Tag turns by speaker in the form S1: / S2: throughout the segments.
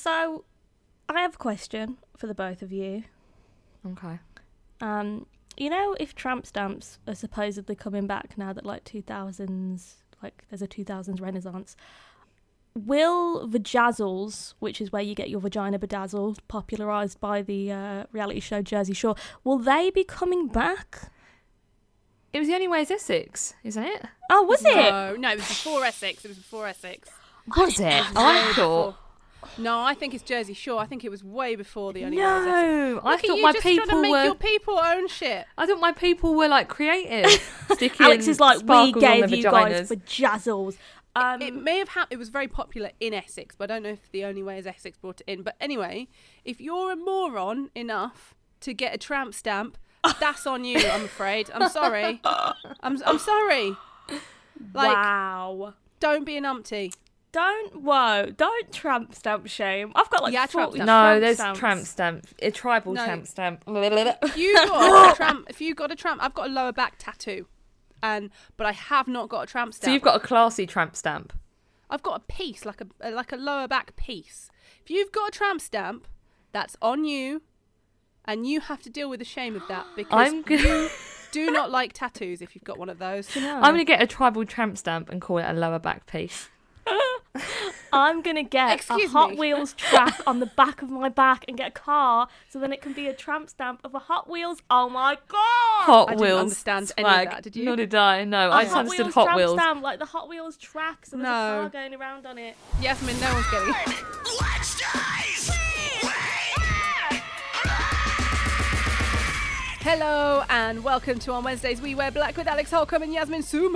S1: so I have a question for the both of you.
S2: Okay.
S1: Um, you know, if tramp stamps are supposedly coming back now that like 2000s, like there's a 2000s renaissance, will the vajazzles, which is where you get your vagina bedazzled, popularised by the uh, reality show Jersey Shore, will they be coming back?
S2: It was the only way is Essex, isn't it?
S1: Oh, was it?
S3: No, no, it was before Essex. It was before Essex.
S2: Was it? I thought.
S3: No, I think it's Jersey Shore. I think it was way before the only way is Essex.
S2: No, I
S3: Look at
S2: thought
S3: you
S2: my
S3: just trying to
S2: people
S3: make
S2: were.
S3: your people own shit.
S2: I thought my people were like creative. Sticking
S1: Alex is like, we gave you guys vajazzles. Um,
S3: it may have happened. It was very popular in Essex, but I don't know if the only way is Essex brought it in. But anyway, if you're a moron enough to get a tramp stamp, that's on you. I'm afraid. I'm sorry. I'm I'm sorry. Like,
S1: wow.
S3: don't be an umpty.
S1: Don't whoa! Don't tramp stamp shame. I've got like
S3: Yeah, tramp
S1: 40
S3: stamp.
S2: no,
S1: tramp
S2: there's
S1: stamps.
S2: tramp stamp, a tribal
S3: No.
S2: tramp stamp.
S3: If you got a tramp, if you got a tramp, I've got a lower back tattoo, and but I have not got a tramp stamp.
S2: So you've got a classy tramp stamp.
S3: I've got a piece, like a like a lower back piece. If you've got a tramp stamp, that's on you, and you have to deal with the shame of that because
S2: I'm gonna,
S3: you do not like tattoos if you've got one of those.
S2: I'm gonna get a tribal tramp stamp and call it a lower back piece.
S1: I'm gonna get
S3: Excuse
S1: a Hot
S3: me.
S1: Wheels track on the back of my back and get a car, so then it can be a tramp stamp of a Hot Wheels. Oh my god!
S2: Hot
S3: I didn't
S2: Wheels.
S3: understand any of that, did you?
S2: Nor did I. No,
S1: A
S2: I just understood
S1: Wheels
S2: Hot
S1: tramp
S2: Wheels.
S1: stamp, like the Hot Wheels tracks, and there's
S3: No.
S1: a car going around on it.
S3: Yasmin, no one's getting it. Hello and welcome to on Wednesdays We Wear Black with Alex Holcomb and Yasmin Suman.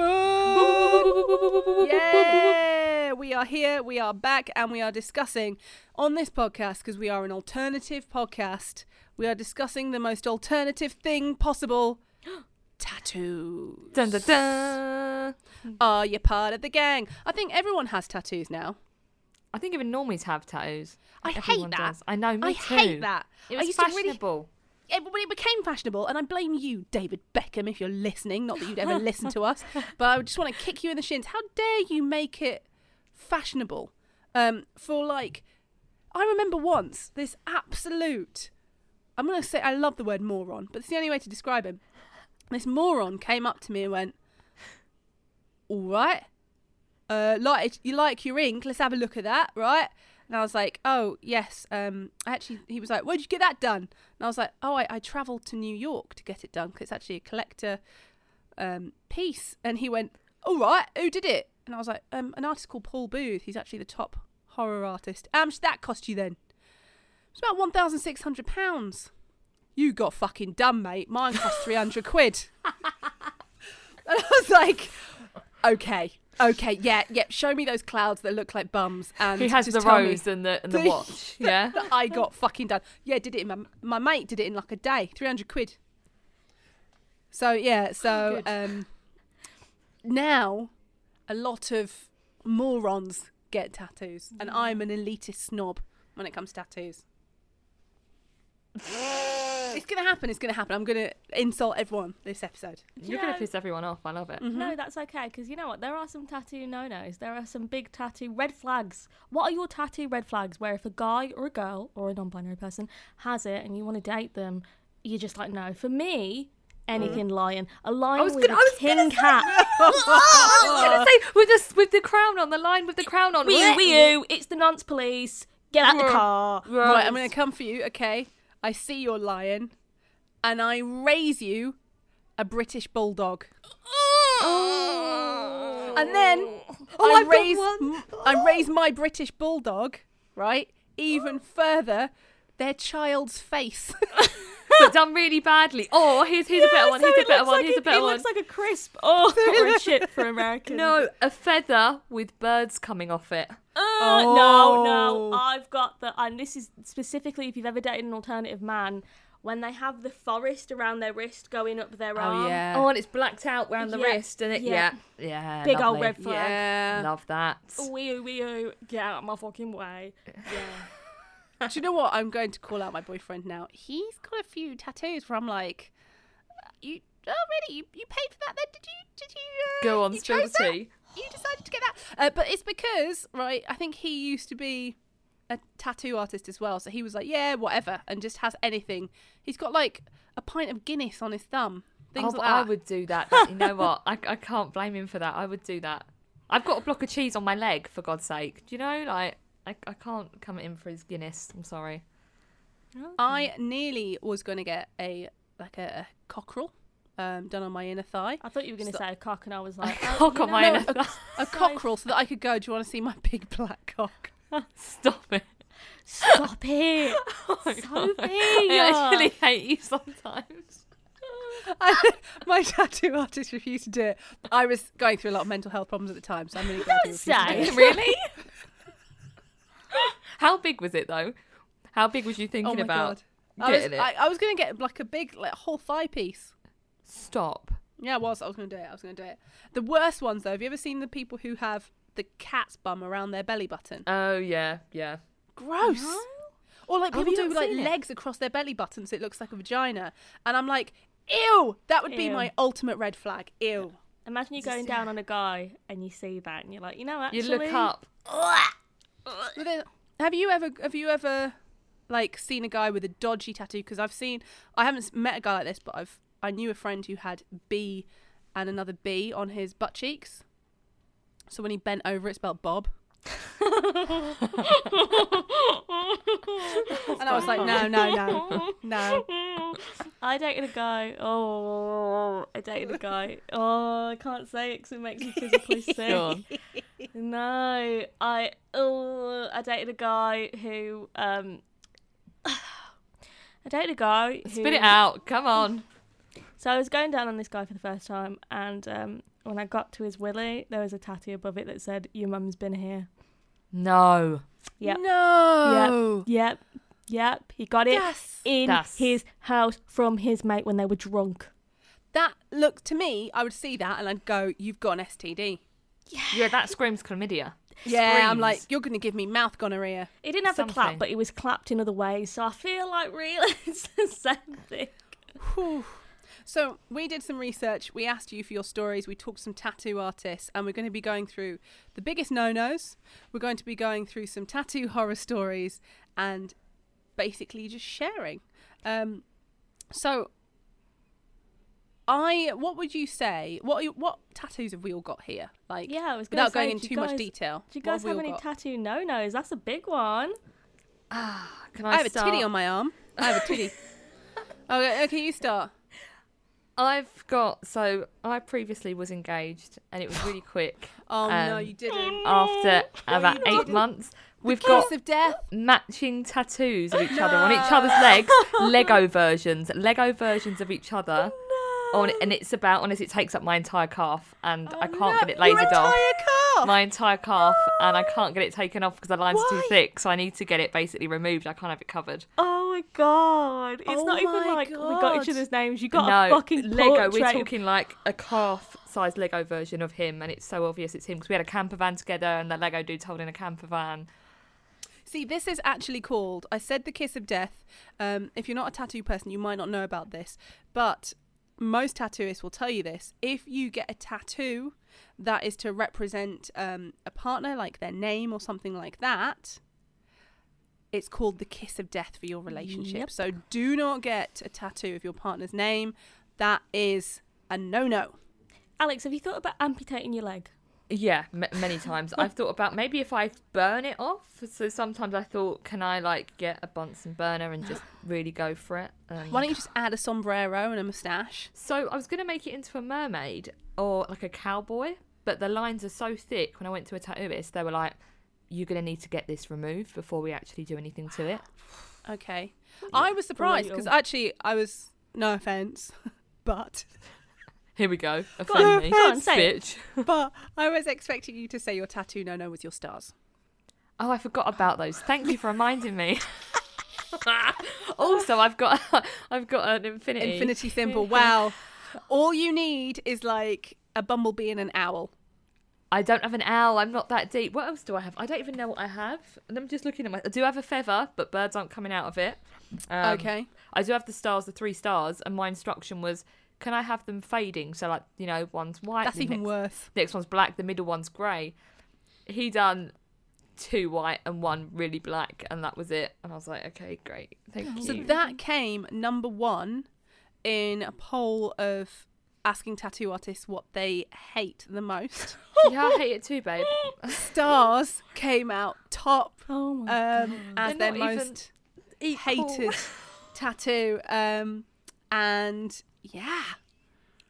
S3: Yeah, we are here, we are back, and we are discussing on this podcast because we are an alternative podcast. We are discussing the most alternative thing possible: tattoos.
S2: Dun, dun, dun.
S3: Are you part of the gang? I think everyone has tattoos now.
S2: I think even normies have tattoos.
S3: I hate that.
S2: does. I know. Me
S3: I
S2: too.
S3: hate that.
S2: It
S3: I
S2: was
S3: used to really-
S2: fashionable.
S3: It, it became fashionable, and I blame you, David Beckham, if you're listening. Not that you'd ever listen to us, but I just want to kick you in the shins. How dare you make it fashionable? Um, for like, I remember once this absolute. I'm gonna say I love the word moron, but it's the only way to describe him. This moron came up to me and went, "All right, uh, like you like your ink? Let's have a look at that, right?" And I was like, "Oh yes." Um, actually, he was like, "Where'd you get that done?" And I was like, "Oh, I, I travelled to New York to get it done because it's actually a collector um, piece." And he went, "All right, who did it?" And I was like, um, "An artist called Paul Booth. He's actually the top horror artist." How much did that cost you then? It's about one thousand six hundred pounds. You got fucking done, mate. Mine cost three hundred quid. and I was like, "Okay." Okay, yeah, yeah. Show me those clouds that look like bums, and
S2: He has the
S3: me
S2: rose and the and the watch. Yeah.
S3: that I got fucking done. Yeah, did it in my my mate did it in like a day, three hundred quid. So yeah, so
S1: Good.
S3: um, now a lot of morons get tattoos, and I'm an elitist snob when it comes to tattoos. it's gonna happen. It's gonna happen. I'm gonna insult everyone this episode.
S2: You're
S1: You
S2: gonna piss everyone off. I love it.
S3: Mm-hmm.
S1: No, that's okay because you know what? There are some tattoo no-nos. There are some big tattoo red flags. What are your tattoo red flags? Where if a guy or a girl or a non-binary person has it and you want to date them, you're just like no. For me, anything lion, a lion
S2: was
S1: with
S2: gonna-
S1: a
S2: I was gonna
S1: king hat.
S2: I was gonna say with the with the crown on the line with the crown on.
S1: Wee you, wee you, it's the nonce police. Get out the car.
S3: Right, I'm gonna come for you. Okay, I see your lion, and I raise you a British bulldog. Oh. And then
S2: Oh,
S3: I
S2: I've
S3: raise m- I raise my British bulldog, right, even further, their child's face.
S2: but done really badly. Oh, here's here's a better one.
S1: so
S2: Here's a better one.
S1: like
S2: Here's
S1: a,
S2: a better
S1: It
S2: one.
S1: It looks like a crisp. Oh, or a chip for Americans.
S2: No, a feather with birds coming off it.
S1: Uh, no,
S3: Oh.
S1: no. I've got the, and this is specifically if you've ever dated an alternative man, when they have the forest around their wrist going up their arm.
S2: Oh, and it's blacked out around the
S1: Yeah,
S2: wrist, and it yeah,
S1: yeah.
S2: yeah,
S1: Big old red flag.
S3: yeah.
S2: Love that.
S1: Wee wee get out of my fucking way. Yeah.
S3: Do you know what? I'm going to call out my boyfriend now. He's got a few tattoos where I'm like, you. Oh, really? You, you paid for that then? Did you? Did you? Uh,
S2: Go on,
S3: you
S2: spill the
S3: chose that?
S2: tea.
S3: You decided to get that. Uh, but it's because, right, I think he used to be a tattoo artist as well, so he was like, yeah, whatever, and just has anything. He's got like a pint of Guinness on his thumb. Things
S2: Oh,
S3: like
S2: I would do that. you know what? I, I can't blame him for that. I would do that. I've got a block of cheese on my leg, for God's sake. Do you know? Like, I, I can't come in for his Guinness. I'm sorry.
S3: I nearly was going to get a like a, a cockerel um, done on my inner thigh.
S1: I thought you were going to
S3: Stop.
S1: say a cock, and I was like, oh,
S2: Cock on my inner thigh.
S3: A cockerel so that I could go, do you want to see my big black cock?
S2: Stop it.
S1: Stop it!
S2: Oh
S1: Sophie!
S2: God. I actually hate you sometimes.
S3: I, my tattoo artist refused to do it. I was going through a lot of mental health problems at the time, so I'm really glad he refused to do
S1: say.
S3: it.
S2: really? How big was it though? How big was you
S3: Oh
S2: thinking
S3: my
S2: about
S3: god! I was,
S2: getting it?
S3: I, I was going to get like a big, like whole thigh piece.
S2: Stop.
S3: Yeah, I was. I was going to do it. I was going to do it. The worst ones, though, have you ever seen the people who have the cat's bum around their belly button?
S2: Oh yeah, yeah.
S3: Gross. Or like
S2: oh,
S3: people
S2: you
S3: do like
S2: it?
S3: legs across their belly button so it looks like a vagina. And I'm like, ew! That would be
S1: Ew.
S3: my ultimate red flag. Ew.
S1: Imagine you
S2: Just-
S1: going down on a guy and you see that, and you're like, you know, actually.
S2: You look up.
S3: But then, have you ever have you ever like seen a guy with a dodgy tattoo? Because I've seen I haven't met a guy like this, but I've I knew a friend who had B and another B on his butt cheeks. So when he bent over, it spelled Bob. And I was like, no, no, no, no.
S1: I dated a guy. Oh, I dated a guy. Oh, I can't say it because it makes me physically sick.
S2: Go.
S1: No, I oh, I dated a guy who um, I dated a guy. Who,
S2: Spit it out. Come on.
S1: So I was going down on this guy for the first time, and um, when I got to his willy, there was a tattoo above it that said, "Your mum's been here."
S2: No.
S1: Yep.
S3: No.
S1: Yep, yep. He got it
S3: Yes.
S1: in
S2: That's-
S1: his house from his mate when they were drunk.
S3: That look to me, I would see that and I'd go, "You've got an STD."
S2: Yeah, Yeah, that screams chlamydia.
S3: Yeah, I'm like, "You're going to give me mouth gonorrhea."
S1: He didn't have the clap, but he was clapped in other ways. So I feel like really it's the same thing.
S3: So we did some research. We asked you for your stories. We talked some tattoo artists, and we're going to be going through the biggest no-nos. We're going to be going through some tattoo horror stories, and basically just sharing. Um, so, I, what would you say? What are you- what tattoos have we all got here? Like,
S1: Yeah, I was gonna
S3: without
S1: say,
S3: going into too much detail.
S1: Do you guys
S3: we
S1: have any
S3: got?
S1: tattoo no nos? That's a big one.
S2: Ah, Can I,
S3: I have
S2: start?
S3: a titty on my arm. I have a titty. okay, okay, you start.
S2: I've got so I previously was engaged and it was really quick.
S3: Oh no,
S2: Um,
S3: you didn't.
S2: After
S3: No,
S2: about eight
S3: didn't.
S2: months, we've got
S3: of death.
S2: matching tattoos of each other on each other's legs, Lego versions, Lego versions of each other. On and it's about honestly, it takes up my entire calf, and I can't get it lasered off.
S3: entire calf.
S2: My entire calf, and I can't get it taken off because the line's too thick. So I need to get it basically removed. I can't have it covered.
S1: Oh my god! It's
S3: Oh
S1: not even
S3: my
S1: like we got each other's names. You got
S2: no,
S1: a fucking
S2: Lego. We're talking like a calf-sized Lego version of him, and it's so obvious it's him because we had a camper van together, and the Lego dude's holding a camper van.
S3: See, this is actually called. I said the kiss of death. Um, if you're not a tattoo person, you might not know about this, but most tattooists will tell you this. If you get a tattoo that is to represent um, a partner, like their name or something like that, it's called the kiss of death for your relationship.
S1: Yep.
S3: So do not get a tattoo of your partner's name. That is a no-no.
S1: Alex, have you thought about amputating your leg?
S2: Yeah, m- many times. I've thought about maybe if I burn it off. So sometimes I thought, can I like get a Bunsen burner and just really go for it? Um,
S3: Why don't you just add a sombrero and a moustache?
S2: So I was going to make it into a mermaid or like a cowboy, but the lines are so thick. When I went to a tattooist, they were like, "You're going to need to get this removed before we actually do anything to it."
S3: Okay. I was surprised because actually I was no offense, but
S2: Here we go.
S1: on,
S2: Offend me,
S1: go on, say it.
S2: bitch.
S3: but I was expecting you to say your tattoo no no was your stars.
S2: Oh, I forgot about those. Thank you for reminding me. also, I've got I've got an infinity.
S3: Infinity symbol. Wow. All you need is like a bumblebee and an owl.
S2: I don't have an owl. I'm not that deep. What else do I have? I don't even know what I have. And I'm just looking at my. I do have a feather, but birds aren't coming out of it. Um,
S3: okay.
S2: I do have the stars, the three stars, and my instruction was, can I have them fading? So like, you know, one's white.
S3: That's even
S2: next,
S3: worse.
S2: Next one's black. The middle one's grey. He done two white and one really black, and that was it. And I was like, okay, great, thank
S3: So
S2: you.
S3: that came number one in a poll of asking tattoo artists what they hate the most.
S2: yeah, I hate it too, babe.
S3: Stars came out top
S1: Oh my
S3: um, as
S2: They're
S3: their most hated tattoo. Um, and yeah,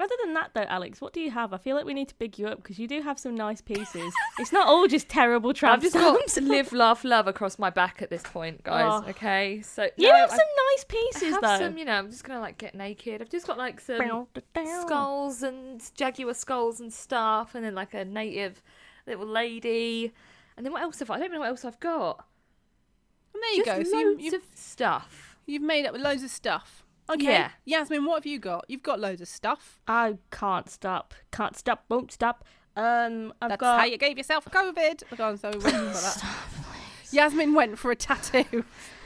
S1: Other than that, though, Alex, what do you have? I feel like we need to big you up because you do have some nice pieces. it's not all just terrible
S2: I've
S1: tramp
S2: just
S1: stamps.
S2: got live, laugh, love across my back at this point, guys.
S1: Oh.
S2: Okay, so
S1: You
S2: no,
S1: have
S2: I-
S1: some nice
S2: I
S1: pieces,
S2: have
S1: though.
S2: some, you know, I'm just gonna like get naked. I've just got like some skulls and jaguar skulls and stuff, and then like a native little lady, and then what else have I? I don't know what else I've got.
S3: and there you
S2: just
S3: go. So you, you've,
S2: of stuff.
S3: you've made up with loads of stuff. Okay,
S2: Yeah.
S3: Yasmin, what have you got? You've got loads of stuff.
S1: I can't stop. Can't stop. Won't stop. Um, I've
S3: That's
S1: got.
S3: how you gave yourself COVID. Oh, God, so for that. Yasmin went for a tattoo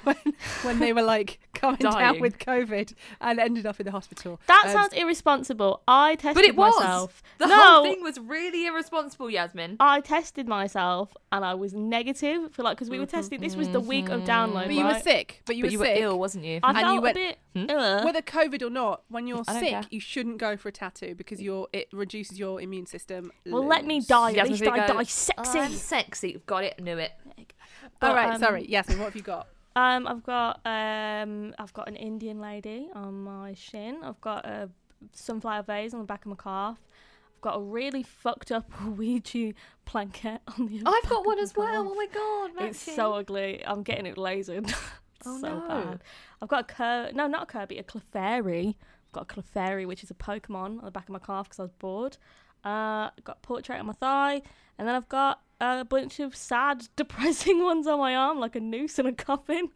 S3: when when they were like coming down with COVID and ended up in the hospital.
S1: That
S3: Um,
S1: sounds irresponsible. I tested
S2: But it was.
S1: myself.
S2: The
S1: no,
S2: whole thing was really irresponsible, Yasmin.
S1: I tested myself and I was negative for like because we were testing. This was the week of download.
S3: But you were sick. But you
S2: but
S3: were
S2: you were
S3: sick.
S2: ill, wasn't you?
S1: I
S3: and
S1: felt
S3: you went-
S1: a bit.
S2: Hmm?
S3: Whether COVID or not, when you're
S2: I
S3: sick,
S2: care.
S3: you shouldn't go for a tattoo because you're it reduces your immune system.
S1: well, let me
S3: loads.
S1: die. At
S2: Yasmin
S1: least
S2: Figo,
S1: I die sexy.
S2: I'm sexy. Got it. Knew it.
S3: All
S1: But,
S3: right,
S1: um,
S3: sorry, Yasmin. What have you got?
S1: Um, I've got um, I've got an Indian lady on my shin. I've got a sunflower vase on the back of my calf. I've got a really fucked up Ouija blanket on the.
S2: I've got one as well.
S1: calf.
S2: Oh my god,
S1: It's so ugly. I'm getting it lasered. it's
S2: Oh,
S1: so
S2: no.
S1: bad. I've got a Cur- no, not a Kirby, a Clefairy. I've got a Clefairy, which is a Pokemon on the back of my calf because I was bored. Uh, got a portrait on my thigh, and then I've got a bunch of sad, depressing ones on my arm, like a noose and a coffin,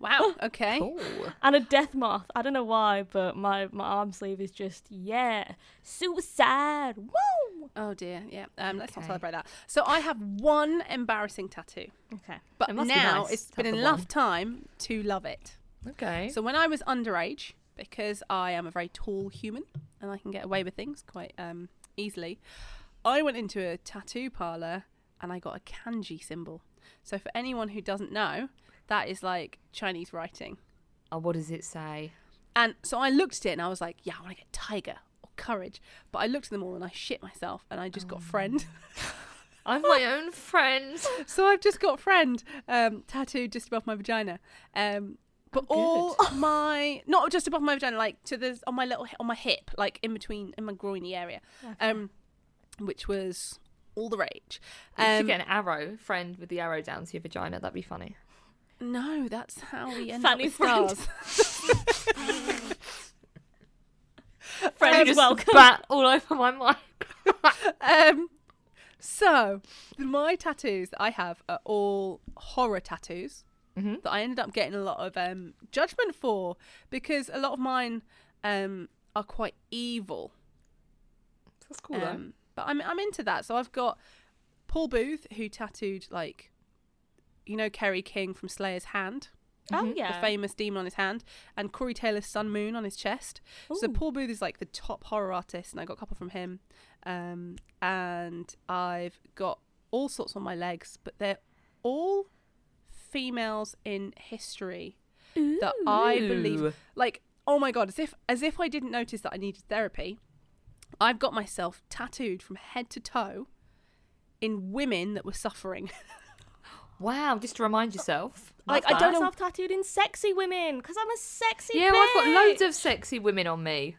S3: Wow. Okay.
S2: Cool.
S1: and a death moth. I don't know why, but my my arm sleeve is just yeah, suicide. Woo!
S3: Oh dear. Yeah. Um, let's not celebrate that. So I have one embarrassing tattoo,
S1: Okay.
S3: but
S2: It must be
S3: now
S2: nice
S3: it's
S2: to
S3: been enough
S2: one.
S3: time to love it.
S2: Okay.
S3: So when I was underage, because I am a very tall human and I can get away with things quite um, easily, I went into a tattoo parlor and I got a kanji symbol. So for anyone who doesn't know, that is like Chinese writing.
S2: oh, what does it say?
S3: And so I looked at it and I was like, yeah, I want to get tiger or courage. But I looked at them all and I shit myself and I just got friend.
S2: I'm my own friend.
S3: so I've just got friend um, tattooed just above my vagina. Um, but all my not just above my vagina, like to the on my little on my hip, like in between in my groiny area, um, which was all the rage.
S2: You
S3: Um,
S2: get an arrow, friend, with the arrow down to your vagina. That'd be funny.
S3: no, that's how we end
S1: Fanny
S3: up with
S1: friend.
S3: stars.
S1: Friend
S3: Um,
S1: is
S2: just
S1: welcome.
S2: spat all over my mic.
S3: um, so my tattoos that I have are all horror tattoos.
S2: hmm
S3: that I ended up getting a lot of um, judgment for because a lot of mine um, are quite evil.
S2: That's cool though.
S3: Um, but I'm I'm into that. So I've got Paul Booth who tattooed like, you know, Kerry King from Slayer's hand,
S1: Oh
S2: Mhm.
S1: yeah.
S3: the famous demon on his hand, and Corey Taylor's Sun Moon on his chest. So Paul Booth is like the top horror artist, and I got a couple from him. Um, and I've got all sorts on my legs, but they're all females in history that I believe like oh my god as if as if I didn't notice that I needed therapy I've got myself tattooed from head to toe in women that were suffering
S2: Wow, just to remind yourself.
S3: Like,
S1: Like
S3: I
S1: I
S3: don't
S1: don't
S3: know-
S1: myself tattooed in sexy women because I'm a sexy.
S2: Yeah, well, I've got loads of sexy women on me.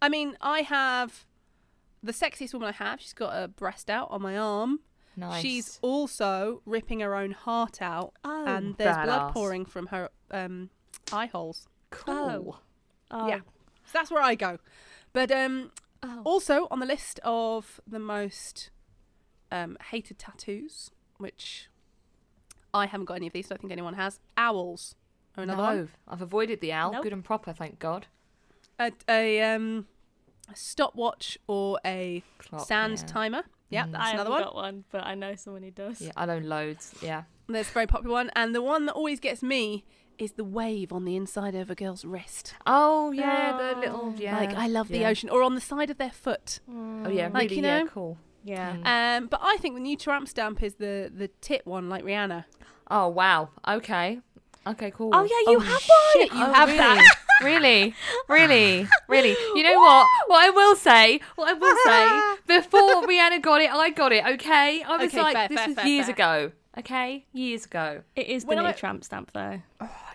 S3: I mean I have the sexiest woman I have she's got a breast out on my arm
S2: Nice.
S3: she's also ripping her own heart out
S1: Oh.
S3: and there's blood pouring from her um eye holes
S2: cool.
S1: Oh.
S3: yeah so that's where I go but um
S1: Oh.
S3: Also on the list of the most um, hated tattoos, which I haven't got any of these. I don't think anyone has. Owls are another
S2: no,
S3: one.
S2: I've avoided the owl.
S1: Nope.
S2: Good and proper, thank God.
S3: A, a, um, a stopwatch or a
S2: Clock,
S3: sand
S2: yeah.
S3: timer. Yeah,
S2: Mm.
S3: that's
S1: I
S3: another
S1: haven't
S3: one.
S1: got one, but I know someone who does.
S2: Yeah, I own loads. Yeah.
S3: That's a very popular one. And the one that always gets me is the wave on the inside of a girl's wrist.
S2: Oh yeah, the
S1: Oh.
S2: little yeah.
S3: Like I love the ocean, or on the side of their foot.
S2: Oh yeah,
S3: Like,
S2: really
S3: you
S2: yeah,
S3: know,
S2: cool.
S1: Yeah.
S2: Mm.
S3: Um, but I think the new tramp stamp is the the tit one, like Rihanna.
S2: Oh wow. Okay. Okay. Cool.
S1: Oh yeah, you
S3: Oh,
S1: have
S3: shit,
S1: one.
S3: you
S2: Oh,
S3: have
S2: really?
S3: that.
S2: really, really, really. You know what? What I will say, what I will say, before Rihanna got it, I got it. Okay, I was
S3: Okay,
S2: like,
S3: fair,
S2: this
S3: fair,
S2: was
S3: fair,
S2: years
S3: fair.
S2: ago. Okay, years ago.
S1: It is the
S3: When
S1: new
S3: I-
S1: tramp stamp though.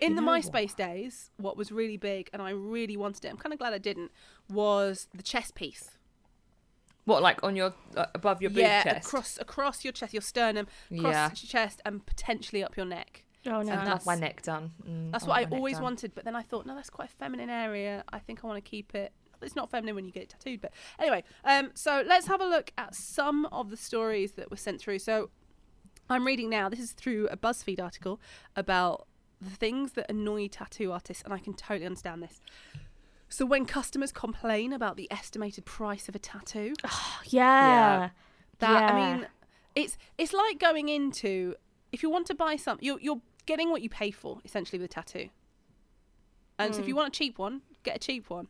S3: In the
S2: know what?
S3: MySpace days, what was really big, and I really wanted it. I'm kind of glad I didn't. Was the chest piece?
S2: What, like on your uh, above your boob
S3: yeah,
S2: chest?
S3: across across your chest, your sternum, across
S2: Yeah.
S3: your chest, and potentially up your neck.
S1: Oh no.
S2: I
S3: that's-
S2: my neck done. Mm,
S3: That's what I
S2: want my neck
S3: always wanted, but then I thought, no, that's quite a feminine area. I think I want to keep it. It's not feminine when you get it tattooed, but anyway. Um, so let's have a look at some of the stories that were sent through. So I'm reading now. This is through a BuzzFeed article about the things that annoy tattoo artists, and I can totally understand this. So when customers complain about the estimated price of a tattoo,
S1: yeah.
S3: that I mean, it's it's like going into if you want to buy something, you're you're getting what you pay for essentially with a tattoo. And so if
S1: Mm.
S3: you want a cheap one, get a cheap one.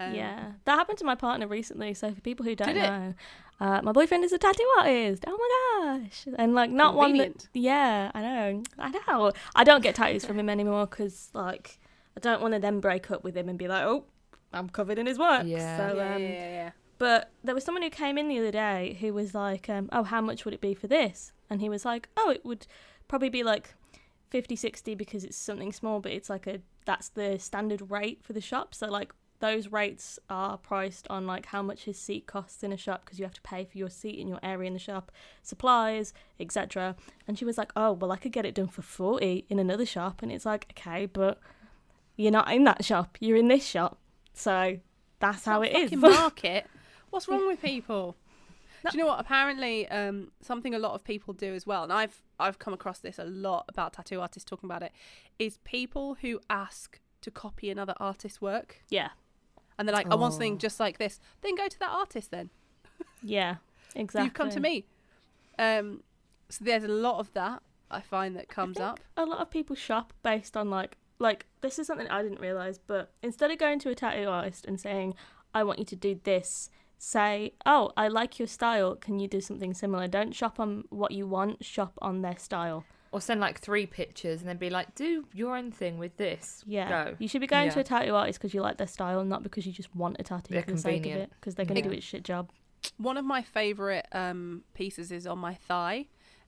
S3: Um,
S1: yeah, that happened to my partner recently. So for people who don't know, uh, my boyfriend is a tattoo artist. Oh my gosh! And like not one that. Yeah, I know. I know. I don't get tattoos from him anymore because like I don't want to then break up with him and be like, oh, I'm covered in his work.
S2: Yeah.
S1: So
S3: yeah,
S1: um,
S3: yeah, yeah, yeah.
S1: But there was someone who came in the other day who was like, um, "Oh, how much would it be for this?" And he was like, "Oh, it would probably be like 50, 60 because it's something small, but it's like a that's the standard rate for the shop. So like those rates are priced on like how much his seat costs in a shop because you have to pay for your seat in your area in the shop, supplies, etc." And she was like, "Oh, well, I could get it done for 40 in another shop." And it's like, "Okay, but you're not in that shop. You're in this shop." So that's how it is.
S3: Market. What's wrong with people? Do you know what? Apparently, um, something a lot of people do as well, and I've I've come across this a lot about tattoo artists talking about it, is people who ask to copy another artist's work,
S1: yeah.
S3: And they're like, "I want
S2: Oh.
S3: something just like this." Then go to that artist. Then
S1: Yeah, exactly.
S3: you've come to me. Um, so there's a lot of that I find that comes up.
S1: A lot of people shop based on like like this is something I didn't realize, but instead of going to a tattoo artist and saying, "I want you to do this," say, "Oh, I like your style. Can you do something similar?" Don't shop on what you want. Shop on their style.
S2: Or send like three pictures and then be like, do your own thing with this.
S1: Yeah,
S2: Go.
S1: you should be going to a tattoo artist because you like their style, not because you just want a tattoo
S2: They're
S1: for the sake of it. Because they're gonna do
S2: Yeah.
S1: its shit job.
S3: One of my favourite um, pieces is on my thigh,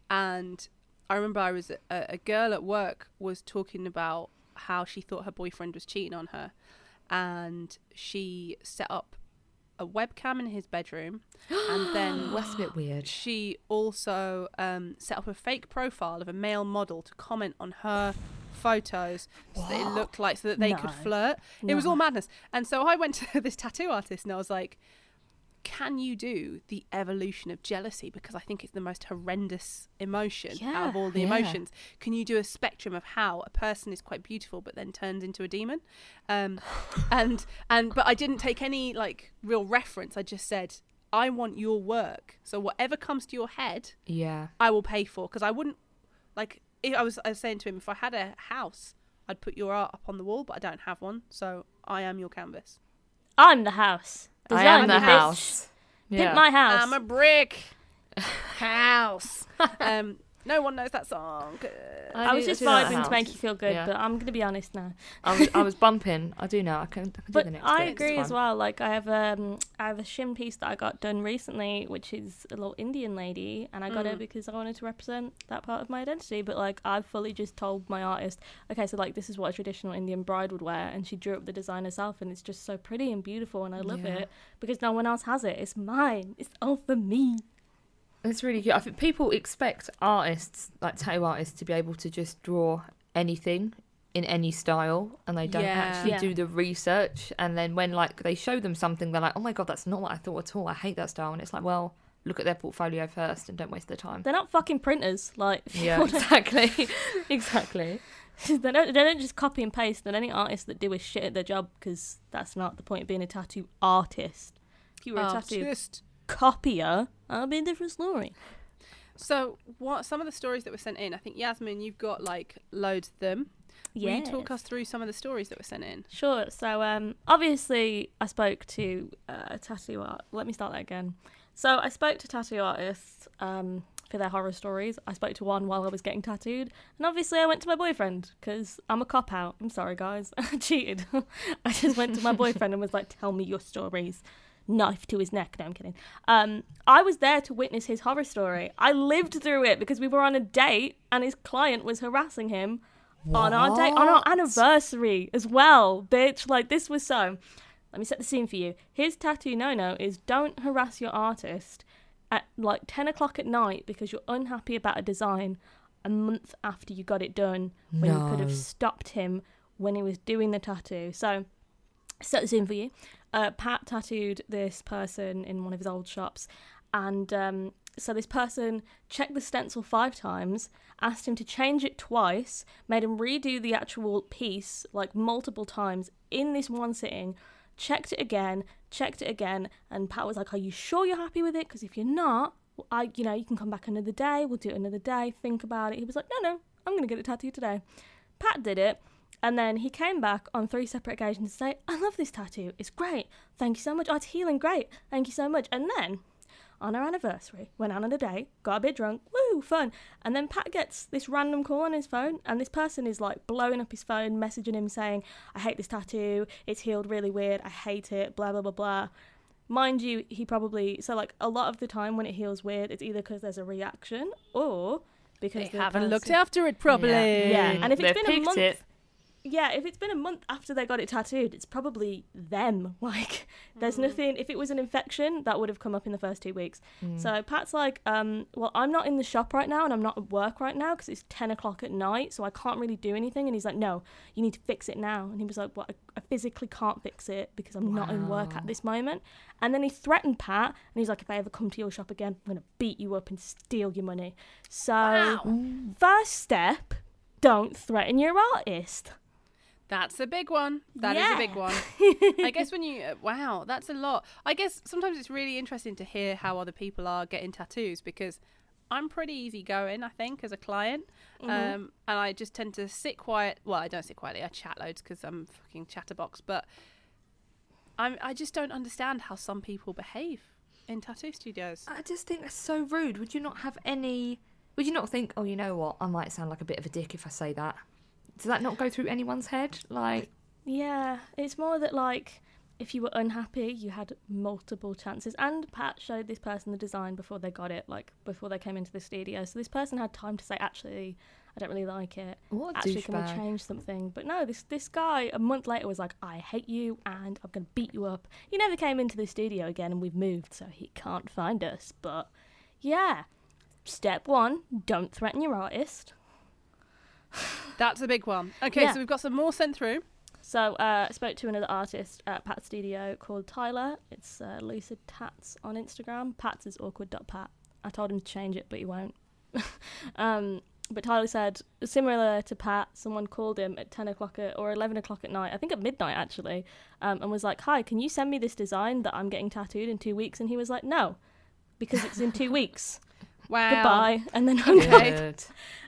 S3: and I remember I was a, a girl at work was talking about how she thought her boyfriend was cheating on her, and she set up a webcam in his bedroom, and then
S2: that's a bit weird.
S3: she also um, set up a fake profile of a male model to comment on her photos so that it looked like so that they could
S1: No.
S3: flirt. It was all madness. And so I went to this tattoo artist and I was like, can you do the evolution of jealousy? Because I think it's the most horrendous emotion out of all the
S2: Yeah.
S3: emotions. Can you do a spectrum of how a person is quite beautiful but then turns into a demon? Um, and and but I didn't take any like real reference. I just said I want your work. So whatever comes to your head,
S2: Yeah.
S3: I will pay for. Because I wouldn't like. If I was I was saying to him, if I had a house, I'd put your art up on the wall, but I don't have one. So I am your canvas.
S1: I'm the house.
S2: I
S1: Design
S2: am
S1: me,
S2: the
S1: bitch.
S2: house.
S1: Pimp my house.
S3: I'm a brick house. um, no one knows that song.
S1: I was just vibing to make you feel good,
S2: Yeah.
S1: but I'm gonna be honest now.
S2: I was, I was bumping. I do know. I can, I can do
S1: But
S2: the next
S1: I
S2: bit. It's
S1: agree as
S2: fine.
S1: well. Like I have um I have a shim piece that I got done recently, which is a little Indian lady, and I got it
S3: Mm.
S1: because I wanted to represent that part of my identity. But like I've fully just told my artist, okay, so like this is what a traditional Indian bride would wear, and she drew up the design herself, and it's just so pretty and beautiful, and I love
S2: Yeah.
S1: it because no one else has it. It's mine. It's all for me.
S2: It's really good. I think people expect artists, like tattoo artists, to be able to just draw anything in any style, and they don't
S3: Yeah.
S2: actually
S1: Yeah.
S2: do the research. And then when like they show them something, they're like, "Oh my god, that's not what I thought at all. I hate that style." And it's like, well, look at their portfolio first, and don't waste their time.
S1: They're not fucking printers. Like
S2: Yeah,
S1: wanna-
S2: exactly, exactly.
S1: they don't they don't just copy and paste. And any artist that do a shit at their job because that's not the point of being a tattoo artist. If you were a oh. tattoo
S3: Artist.
S1: Copier, that'll be a different story.
S3: So what? Some of the stories that were sent in. I think Yasmin, you've got like loads of them. Will you talk us through some of the stories that were sent in?
S1: Sure. So, um, obviously, I spoke to uh, a tattoo art. Let me start that again. So I spoke to tattoo artists um, for their horror stories. I spoke to one while I was getting tattooed, and obviously I went to my boyfriend because I'm a cop out. I'm sorry, guys, I cheated. I just went to my boyfriend and was like, "Tell me your stories." Knife to his neck. No, I'm kidding. Um, I was there to witness his horror story. I lived through it because we were on a date and his client was harassing him on our date on our anniversary as well, bitch. Like this was so. Let me set the scene for you. His tattoo no no is don't harass your artist at like ten o'clock at night because you're unhappy about a design a month after you got it done when you could have stopped him when he was doing the tattoo. So set the scene for you. Uh, Pat tattooed this person in one of his old shops, and um, so this person checked the stencil five times, asked him to change it twice, made him redo the actual piece like multiple times in this one sitting, checked it again, checked it again, and Pat was like, "Are you sure you're happy with it? Because if you're not, I, you know, you can come back another day. We'll do it another day. Think about it." He was like, "No, no, I'm gonna get it tattooed today." Pat did it. And then he came back on three separate occasions to say, I love this tattoo. It's great. Thank you so much. Oh, it's healing great. Thank you so much. And then on our anniversary, went out on a date, got a bit drunk, woo, fun. And then Pat gets this random call on his phone, and this person is like blowing up his phone, messaging him saying, I hate this tattoo. It's healed really weird. I hate it. Blah, blah, blah, blah. Mind you, he probably, so like a lot of the time when it heals weird, it's either because there's a reaction or because
S3: They
S1: the
S3: haven't looked after it properly.
S1: Yeah, and if it's been a month-
S2: it.
S1: Yeah, if it's been a month after they got it tattooed, it's probably them. Like, there's nothing. If it was an infection, that would have come up in the first two weeks.
S2: Mm.
S1: So Pat's like, um, well, I'm not in the shop right now, and I'm not at work right now because it's ten o'clock at night, so I can't really do anything. And he's like, no, you need to fix it now. And he was like, well, I, I physically can't fix it because I'm not in work at this moment. And then he threatened Pat, and he's like, if I ever come to your shop again, I'm gonna beat you up and steal your money. So
S3: Wow.
S1: first step, don't threaten your artist.
S3: That's a big one. That is
S1: Yeah.
S3: a big one. I guess when you uh, wow, that's a lot. I guess sometimes it's really interesting to hear how other people are getting tattoos because I'm pretty easygoing, I think, as a client,
S1: Mm-hmm.
S3: um, and I just tend to sit quiet. Well, I don't sit quietly. I chat loads because I'm fucking chatterbox. But I'm I just don't understand how some people behave in tattoo studios.
S2: I just think that's so rude. Would you not have any? Would you not think, oh, you know what? I might sound like a bit of a dick if I say that. Does that not go through anyone's head? Like,
S1: Yeah, it's more that like if you were unhappy, you had multiple chances. And Pat showed this person the design before they got it, like before they came into the studio. So this person had time to say, actually, I don't really like it.
S2: what
S1: Actually, can we change something? But no, this this guy a month later was like, I hate you and I'm gonna beat you up. He never came into the studio again, and we've moved, so he can't find us. But yeah, step one: don't threaten your artist.
S3: That's a big one. Okay,
S1: Yeah.
S3: so we've got some more sent through.
S1: So uh, I spoke to another artist at Pat's studio called Tyler. It's uh, Lucid Tats on Instagram. Pat's is awkward.pat. I told him to change it, but he won't. um, but Tyler said, similar to Pat, someone called him at 10 o'clock at, or 11 o'clock at night, I think at midnight actually, um, and was like, Hi, can you send me this design that I'm getting tattooed in two weeks? And he was like, No, because it's in two weeks.
S3: Wow.
S1: Goodbye. And then hung up.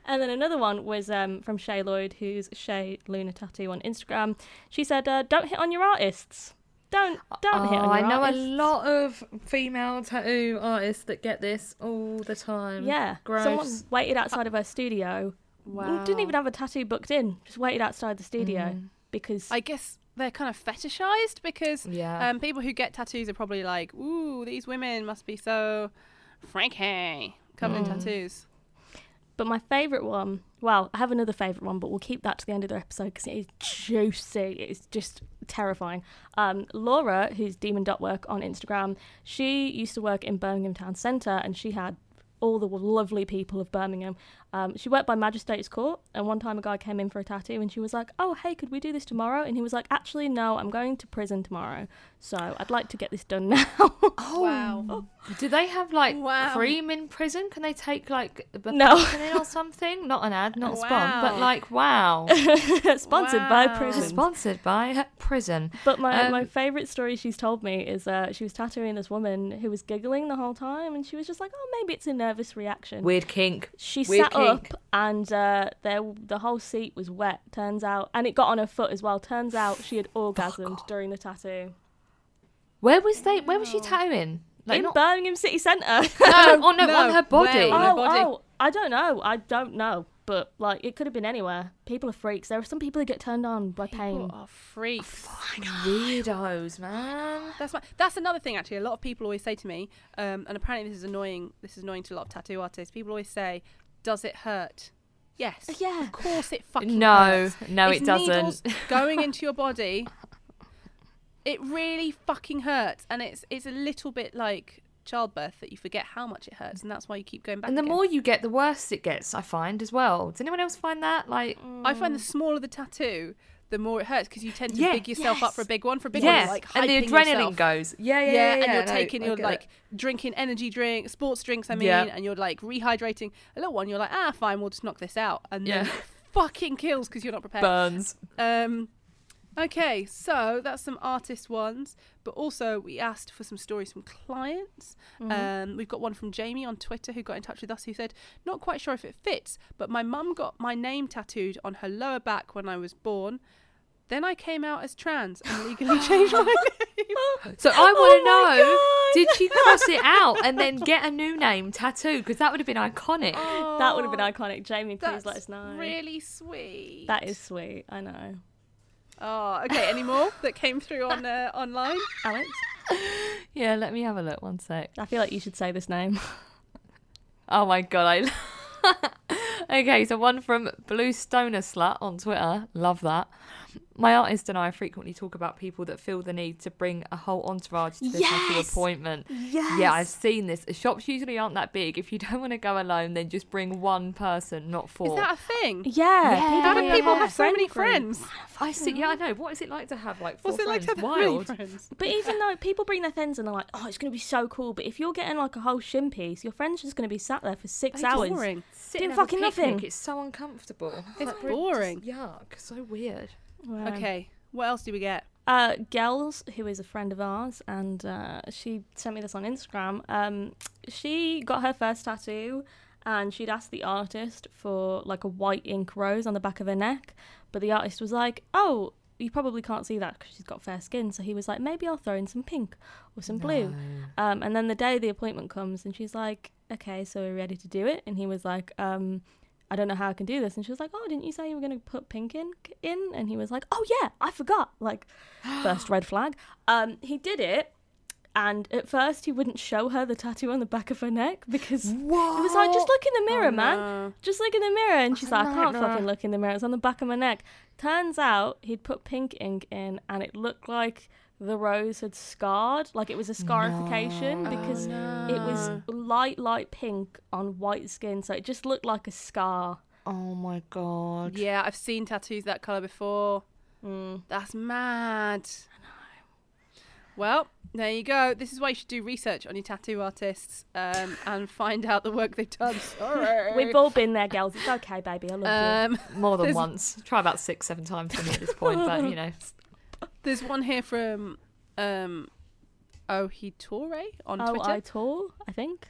S1: And then another one was um, from Shay Lloyd, who's Shay Luna Tattoo on Instagram. She said, uh, "Don't hit on your artists. Don't don't hit on
S2: Oh,
S1: on
S2: I know
S1: artists."
S2: a lot of female tattoo artists that get this all the time.
S1: Yeah,
S2: Gross.
S1: someone waited outside of her studio.
S3: Wow.
S1: Didn't even have a tattoo booked in. Just waited outside the studio
S2: Mm.
S1: because
S3: I guess they're kind of fetishized because
S2: Yeah.
S3: um, people who get tattoos are probably like, "Ooh, these women must be so franky, covered in
S1: Mm.
S3: tattoos."
S1: But my favourite one, well, I have another favourite one, but we'll keep that to the end of the episode because it is juicy. It's just terrifying. Um, Laura, who's Demon Dot Work on Instagram, she used to work in Birmingham Town Centre and she had all the lovely people of Birmingham. Um, she worked by Magistrates Court, and one time a guy came in for a tattoo, and she was like, "Oh, hey, could we do this tomorrow?" And he was like, "Actually, no, I'm going to prison tomorrow, so I'd like to get this done now."
S2: oh,
S3: Wow.
S2: Do they have like
S3: Wow.
S2: cream in prison? Can they take like a
S1: No.
S2: in or something? Not an ad, not a spawn, but like wow.
S1: Sponsored by prison.
S2: Sponsored by prison.
S1: But my, my
S2: Um,
S1: favourite story she's told me is uh, she was tattooing this woman who was giggling the whole time, and she was just like, "Oh, maybe it's a nervous reaction."
S2: Weird kink.
S1: she
S2: weird
S1: sat
S2: kink.
S1: Up, and uh, there the whole seat was wet. Turns out, and it got on her foot as well. Turns out she had orgasmed
S2: off.
S1: during the tattoo.
S2: Where was they? Where was she tattooing? Like,
S1: in
S2: not-
S1: Birmingham city centre.
S2: No, oh no,
S3: no,
S2: on her body.
S3: where? On her
S1: oh,
S3: body.
S1: oh, I don't know. I don't know. But like, it could have been anywhere. People are freaks. There are some people who get turned on by pain.
S3: People are freaks.
S2: Weirdos, man.
S3: That's my, that's another thing actually. A lot of people always say to me, um, and apparently this is annoying. This is annoying to a lot of tattoo artists. People always say, "Does it hurt?" Yes.
S1: Uh, yeah.
S3: Of course it fucking
S2: No,
S3: hurts.
S2: no,
S3: It's
S2: it doesn't.
S3: needles going into your body. It really fucking hurts, and it's it's a little bit like childbirth that you forget how much it hurts, and that's why you keep going back.
S2: And the
S3: again.
S2: more you get, the worse it gets. I find as well. Does anyone else find that? Like,
S3: I find the smaller the tattoo, the more it hurts because you tend to
S2: Yeah,
S3: big yourself up for a big one. For a big one, like
S2: and the adrenaline
S3: yourself.
S2: goes. Yeah, yeah,
S3: yeah,
S2: yeah.
S3: and you're
S2: no,
S3: taking, you're
S2: get it.
S3: like drinking energy drink, sports drinks. I mean, and you're like rehydrating. A little one, you're like, ah, fine, we'll just knock this out, and then fucking kills because you're not prepared.
S2: burns.
S3: Um, okay, so that's some artist ones, but also we asked for some stories from clients. Um, we've got one from Jamie on Twitter who got in touch with us who said, "Not quite sure if it fits, but my mum got my name tattooed on her lower back when I was born." Then I came out as trans and legally changed my name.
S2: So I
S1: Oh
S2: want to
S1: my
S2: know. Did she cross it out and then get a new name tattoo? Because that would have been iconic.
S1: that would have been
S3: Oh,
S1: iconic. Jamie, please let us know.
S3: really sweet.
S1: That is sweet. I know.
S3: Oh, okay. Any more that came through on uh, online?
S1: Alex,
S2: Yeah, let me have a look. One sec.
S1: I feel like you should say this name.
S2: Oh my god, I. okay, so one from Blue Stoner Slut on Twitter. Love that. My artist and I frequently talk about people that feel the need to bring a whole entourage to their
S1: Yes!
S2: appointment.
S1: Yes.
S2: Yeah, I've seen this. Shops usually aren't that big. If you don't want to go alone, then just bring one person, not four.
S3: Is that a thing?
S1: Yeah.
S2: Yeah.
S1: people
S3: How do people
S1: whole
S3: have so many
S1: friend group.
S3: friends?
S2: I see. Yeah, I know. What is it like to have like four
S3: What's it like
S2: friends?
S3: to have that many
S2: Wild.
S3: friends?
S1: But even though people bring their friends and they're like, oh, it's going to be so cool. But if you're getting like a whole shin piece, your friend's just going to be sat there for six
S3: It's
S1: hours.
S3: boring.
S2: Sit
S1: Doing
S2: and have a
S1: fucking nothing.
S2: It's so uncomfortable.
S3: It's
S2: Like,
S3: boring.
S2: just Yuck. So weird.
S1: Wow.
S3: Okay, what else do we get?
S1: Uh, Gels, who is a friend of ours, and uh, she sent me this on Instagram. Um, she got her first tattoo, and she'd asked the artist for like a white ink rose on the back of her neck, but the artist was like, "Oh, you probably can't see that because she's got fair skin." So he was like, "Maybe I'll throw in some pink or some blue." Um, and then the day the appointment comes, and she's like, "Okay, so we're ready to do it." And he was like, um, "I don't know how I can do this." And she was like, "Oh, didn't you say you were going to put pink in?" In, and he was like, "Oh yeah, I forgot." Like, first red flag. Um, he did it, and at first he wouldn't show her the tattoo on the back of her neck because he was like, "Just look in the mirror,
S3: Oh,
S1: man."
S3: no.
S1: Just look in the mirror, and she's
S2: a
S1: like, "I can't
S2: nightmare.
S1: fucking look in the mirror. It's on the back of my neck." Turns out he'd put pink ink in, and it looked like the rose had scarred, like it was a scarification because it was light, light pink on white skin, so it just looked like a scar.
S2: Oh my god.
S3: Yeah, I've seen tattoos that colour before.
S1: Mm.
S3: That's mad. Well, there you go. This is why you should do research on your tattoo artists um, and find out the work they've done. Sorry.
S1: We've all been there, girls. It's okay, baby. I love you.
S3: um,
S2: More than
S3: There's-
S2: once. Try about six, seven times for me at this point, but you know.
S3: there's one here from um, Ohitore on
S1: Oh,
S3: Twitter.
S1: I tall, I think.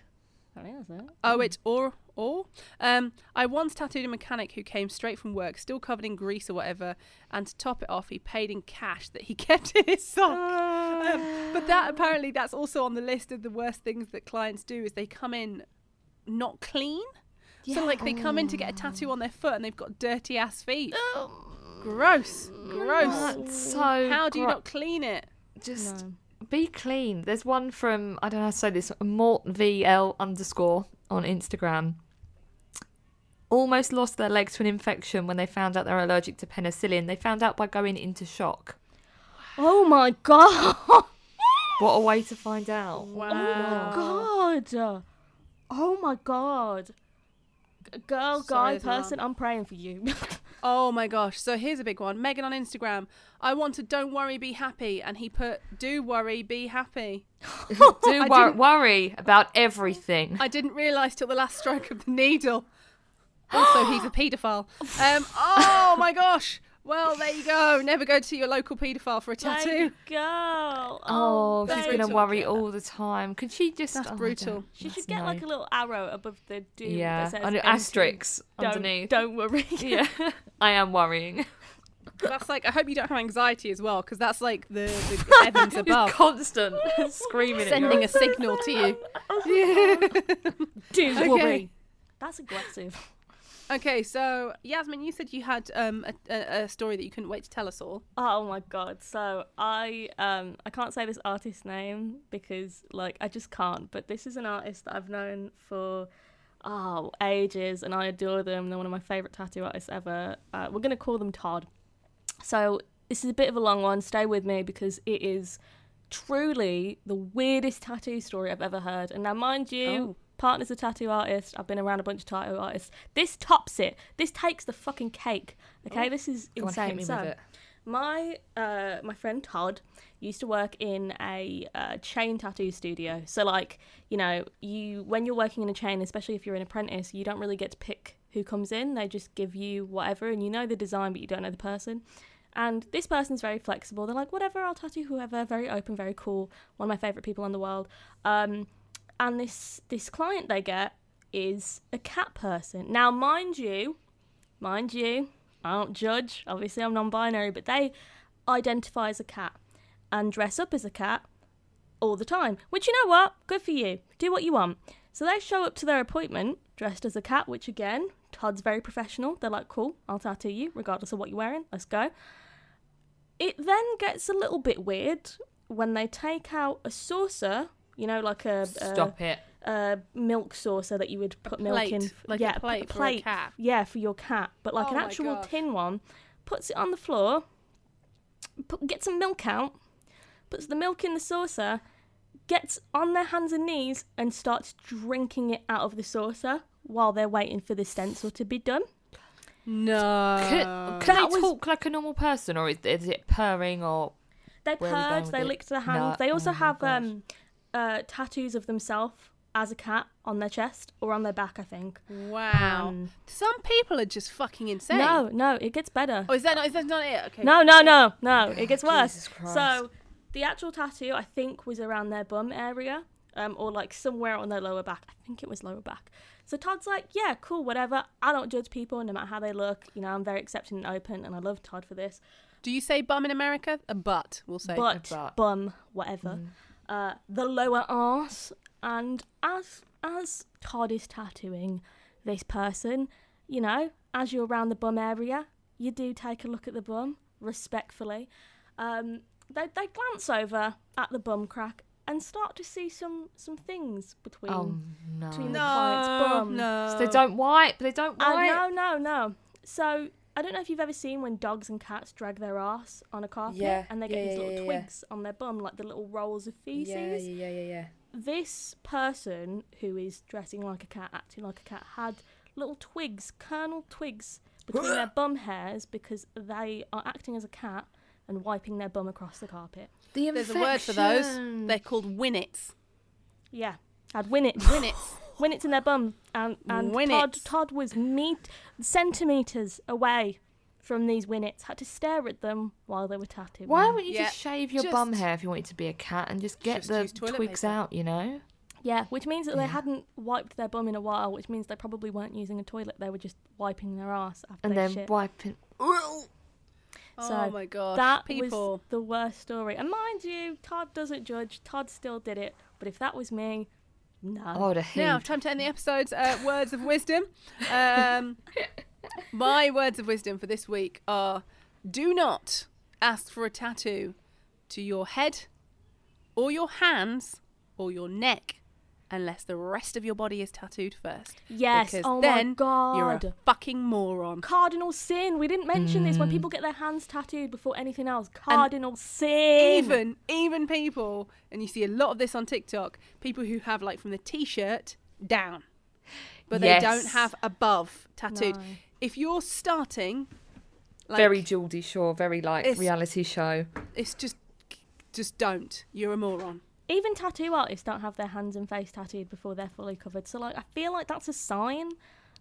S1: I think that's it.
S3: Oh, it's or or. Um, I once tattooed a mechanic who came straight from work, still covered in grease or whatever, and to top it off, he paid in cash that he kept in his sock. Um, but that apparently that's also on the list of the worst things that clients do is they come in not clean. Yeah. So like they come in to get a tattoo on their foot and they've got dirty ass feet. Gross, gross.
S2: That's so
S3: How do you
S2: gro-
S3: not clean it?
S2: just
S1: No.
S2: be clean? There's one from I don't know how to say this Mort VL underscore on Instagram. Almost lost their legs to an infection when they found out they're allergic to penicillin. They found out by going into shock.
S1: Oh my god!
S2: What a way to find out.
S3: Wow.
S1: Oh my god! Oh my god! G- Girl,
S3: Sorry,
S1: guy,
S3: there's
S1: person, I'm praying for you.
S3: Oh my gosh. So here's a big one. Megan on Instagram. I want to don't worry, be happy. And he put do worry, be happy.
S2: Do wor- worry about everything.
S3: I didn't realise till the last stroke of the needle. Also, he's a paedophile. Um, oh my gosh. Well, there you go. Never go to your local paedophile for a tattoo.
S1: girl.
S2: Oh, oh,
S1: she's
S2: gonna worry all the time. Could she just?
S3: That's
S2: oh,
S3: brutal.
S2: don't-
S1: She should get
S2: no.
S1: like a little arrow above the do.
S2: yeah,
S1: that says
S2: and
S1: empty.
S2: asterisks
S1: Don't,
S2: underneath.
S1: Don't worry.
S2: Yeah, I am worrying.
S3: That's like I hope you don't have anxiety as well, because that's like the, the heavens above
S2: constant screaming
S3: sending a signal to you. Yeah.
S1: Do
S3: Okay.
S1: worry. That's aggressive.
S3: Okay, so Yasmin, you said you had um, a, a, story that you couldn't wait to tell us all.
S1: Oh my god. So I um I can't say this artist's name because like I just can't, but this is an artist that I've known for oh ages and I adore them. They're one of my favourite tattoo artists ever. Uh, we're gonna call them Todd. So this is a bit of a long one, stay with me because it is truly the weirdest tattoo story I've ever heard. And now mind you,
S3: Oh.
S1: Partner's a tattoo artist. I've been around a bunch of tattoo artists. This tops it. This takes the fucking cake. Okay, this is
S2: on,
S1: insane. so,
S2: with it.
S1: my uh, my friend Todd used to work in a uh, chain tattoo studio. So like you know you when you're working in a chain, especially if you're an apprentice, you don't really get to pick who comes in. They just give you whatever, and you know the design, but you don't know the person. And this person's very flexible. They're like, whatever, I'll tattoo whoever. Very open, very cool. One of my favorite people in the world. Um, and this this client they get is a cat person. Now, mind you, mind you, I don't judge. Obviously, I'm non-binary, but they identify as a cat and dress up as a cat all the time. Which you know what? Good for you. Do what you want. So they show up to their appointment dressed as a cat, which again, Todd's very professional. They're like, cool, I'll tattoo you, regardless of what you're wearing. Let's go. It then gets a little bit weird when they take out a saucer, you know, like a, a
S2: Stop it.
S1: a milk saucer that you would put milk in.
S3: plate, like a
S1: yeah,
S3: plate for a cat.
S1: Yeah, for your cat, but like
S3: Oh
S1: an actual
S3: gosh.
S1: tin one. Puts it on the floor, put, gets some milk out, puts the milk in the saucer, gets on their hands and knees and starts drinking it out of the saucer while they're waiting for the stencil to be done.
S3: No.
S2: Can, can they
S1: was-
S2: talk like a normal person, or is, is it purring, or
S1: They
S2: Where are we going
S1: purred,
S2: with
S1: they
S2: it?
S1: licked their
S2: No,
S1: hands. They also
S2: oh
S1: have
S2: gosh.
S1: um, uh, tattoos of themselves as a cat on their chest or on their back, I think.
S3: Wow.
S1: Um,
S3: Some people are just fucking insane.
S1: no, no, it gets better.
S3: Oh, is that not, is that not it? Okay.
S1: No, no, no, no. It gets worse.
S2: Christ.
S1: So the actual tattoo, I think, was around their bum area, um, or like somewhere on their lower back. I think it was lower back. So Todd's like, yeah, cool, whatever. I don't judge people no matter how they look. You know, I'm very accepting and open, and I love Todd for this.
S3: Do you say bum in America? A butt, we'll say.
S1: But,
S2: butt.
S1: bum, whatever. Uh, the lower arse, and as as Todd is tattooing this person, you know, as you're around the bum area, you do take a look at the bum respectfully. Um, they they glance over at the bum crack and start to see some some things between
S2: oh no,
S1: between the
S3: no,
S1: client's bum.
S3: no.
S2: So they don't wipe. They don't
S1: Uh,
S2: wipe.
S1: no, no, no. So I don't know if you've ever seen when dogs and cats drag their ass on a carpet
S2: Yeah,
S1: and they get
S2: yeah,
S1: these
S2: yeah,
S1: little
S2: yeah, yeah.
S1: twigs on their bum, like the little rolls of feces.
S2: yeah, yeah, yeah, yeah.
S1: This person who is dressing like a cat, acting like a cat, had little twigs, kernel twigs between their bum hairs because they are acting as a cat and wiping their bum across the carpet.
S2: The
S3: There's a word for those. They're called winnets.
S1: Yeah, had winnets.
S3: Winnets.
S1: Winnets in their bum, and and Todd
S3: Winnets.
S1: Todd was meat centimeters away from these winnets. Had to stare at them while they were tattooing.
S2: Why
S1: mm.
S2: wouldn't you
S3: Yeah,
S2: just shave your bum hair if you wanted to be a cat and just get
S3: Just
S2: the twigs
S3: paper.
S2: out? You know.
S1: Yeah, which means that they hadn't wiped their bum in a while, which means they probably weren't using a toilet. They were just wiping their ass after
S2: And
S1: they
S2: then
S1: shit.
S2: wiping.
S3: oh
S1: So
S3: my god!
S1: that
S3: people.
S1: was the worst story. And mind you, Todd doesn't judge. Todd still did it. But if that was me, no.
S2: Oh, the heat.
S3: Now, time to end the episode's uh, words of wisdom. Um, my words of wisdom for this week are do not ask for a tattoo to your head or your hands or your neck unless the rest of your body is tattooed first.
S1: yes.
S3: because
S1: oh
S3: then
S1: my god.
S3: You're a fucking moron.
S1: Cardinal sin. We didn't mention this when
S2: Mm.
S1: people get their hands tattooed before anything else. Cardinal sin.
S3: Even even people, and you see a lot of this on TikTok, people who have like from the t-shirt down, but they don't have above tattooed.
S1: No.
S3: If you're starting, like,
S2: very Geordie Shore, very like reality show.
S3: it's just just don't. You're a moron.
S1: Even tattoo artists don't have their hands and face tattooed before they're fully covered. So like I feel like that's a sign.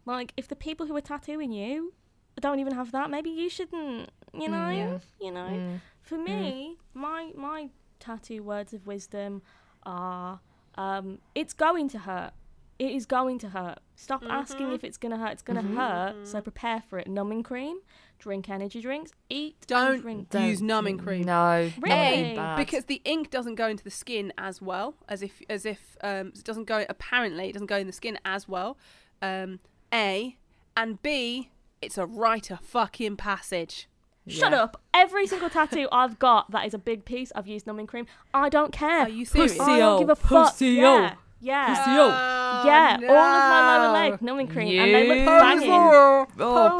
S1: Like if the people who are tattooing you don't even have that, maybe you shouldn't. You know.
S2: Mm, yeah.
S1: You know.
S2: Mm.
S1: For me, my my tattoo words of wisdom are um, it's going to hurt. It is going to hurt. Stop asking
S3: Mhm.
S1: if it's gonna hurt. It's gonna
S2: Mhm.
S1: hurt. So prepare for it. Numbing cream. Drink energy drinks, eat,
S3: Don't
S1: drink.
S2: Don't-
S3: use numbing cream.
S2: No,
S1: Really?
S2: numbing
S3: because the ink doesn't go into the skin as well as if as if um, it doesn't go apparently it doesn't go in the skin as well um, a and b it's a rite of fucking passage
S1: Shut
S2: Yeah.
S1: up! Every single tattoo I've got that is a big piece, I've used numbing cream. I don't care.
S3: are you serious
S1: I don't give a fuck.
S2: Pussy-o.
S1: Yeah, yeah,
S3: Oh,
S1: yeah. All of my lower leg numbing cream, and they look
S2: You
S1: banging.
S2: Oh,
S1: Oh,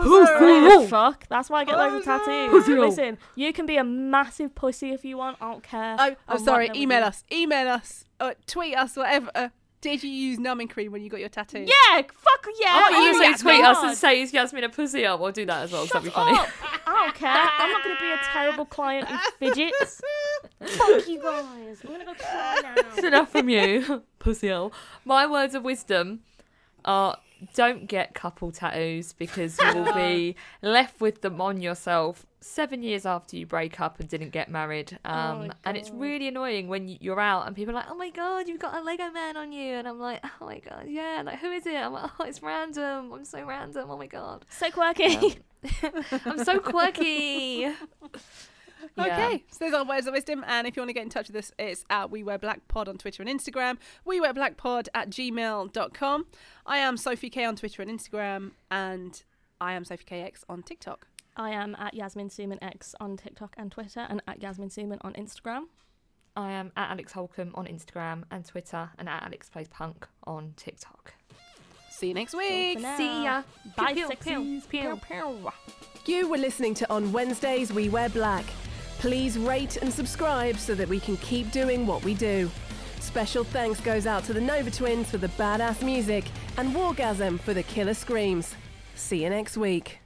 S2: pussy.
S1: fuck. That's why I get loads of tattoos.
S2: Pussy-o.
S1: Listen, you can be a massive pussy if you want. I don't care.
S3: Oh,
S1: I
S3: I'm sorry. Email us. Email us. Uh, tweet us. Whatever. Uh, did you use numbing cream when you got your tattoo?
S1: Yeah, fuck yeah.
S2: I want you
S1: oh
S2: to
S1: my
S2: tweet us and say is Yasmin a pussy up. We'll do that as well. 'cause
S1: Shut
S2: that'd be funny.
S1: up. I don't care. I'm not going to be a terrible client who fidgets. Fuck you guys. I'm going to go cry
S2: It's
S1: now.
S2: enough from you, pussy hole. My words of wisdom are don't get couple tattoos because you will be left with them on yourself seven years after you break up and didn't get married. Um,
S1: my
S2: and it's really annoying when you're out and people are like, oh my god, you've got a Lego man on you. And I'm like, oh my god, yeah. Like, who is it? I'm like, oh, it's random. I'm so random. Oh my god.
S1: So quirky.
S2: I'm so quirky. Yeah.
S3: Okay, so those are words of wisdom. And if you want to get in touch with us, it's at We Wear Black Pod on Twitter and Instagram, We Wear Black Pod at gmail.com. I am Sophie K on Twitter and Instagram, and I am Sophie KX on TikTok.
S1: I am at Yasmin Suman X on TikTok and Twitter, and at Yasmin Suman on Instagram.
S2: I am at Alex Holcomb on Instagram and Twitter and at Alex Plays Punk on TikTok.
S3: See you next week.
S2: See ya.
S1: Bye,
S2: Pew, pew,
S1: sexies.
S2: pew,
S1: Pew, pew.
S4: You were listening to On Wednesdays We Wear Black. Please rate and subscribe so that we can keep doing what we do. Special thanks goes out to the Nova Twins for the badass music and Wargasm for the killer screams. See you next week.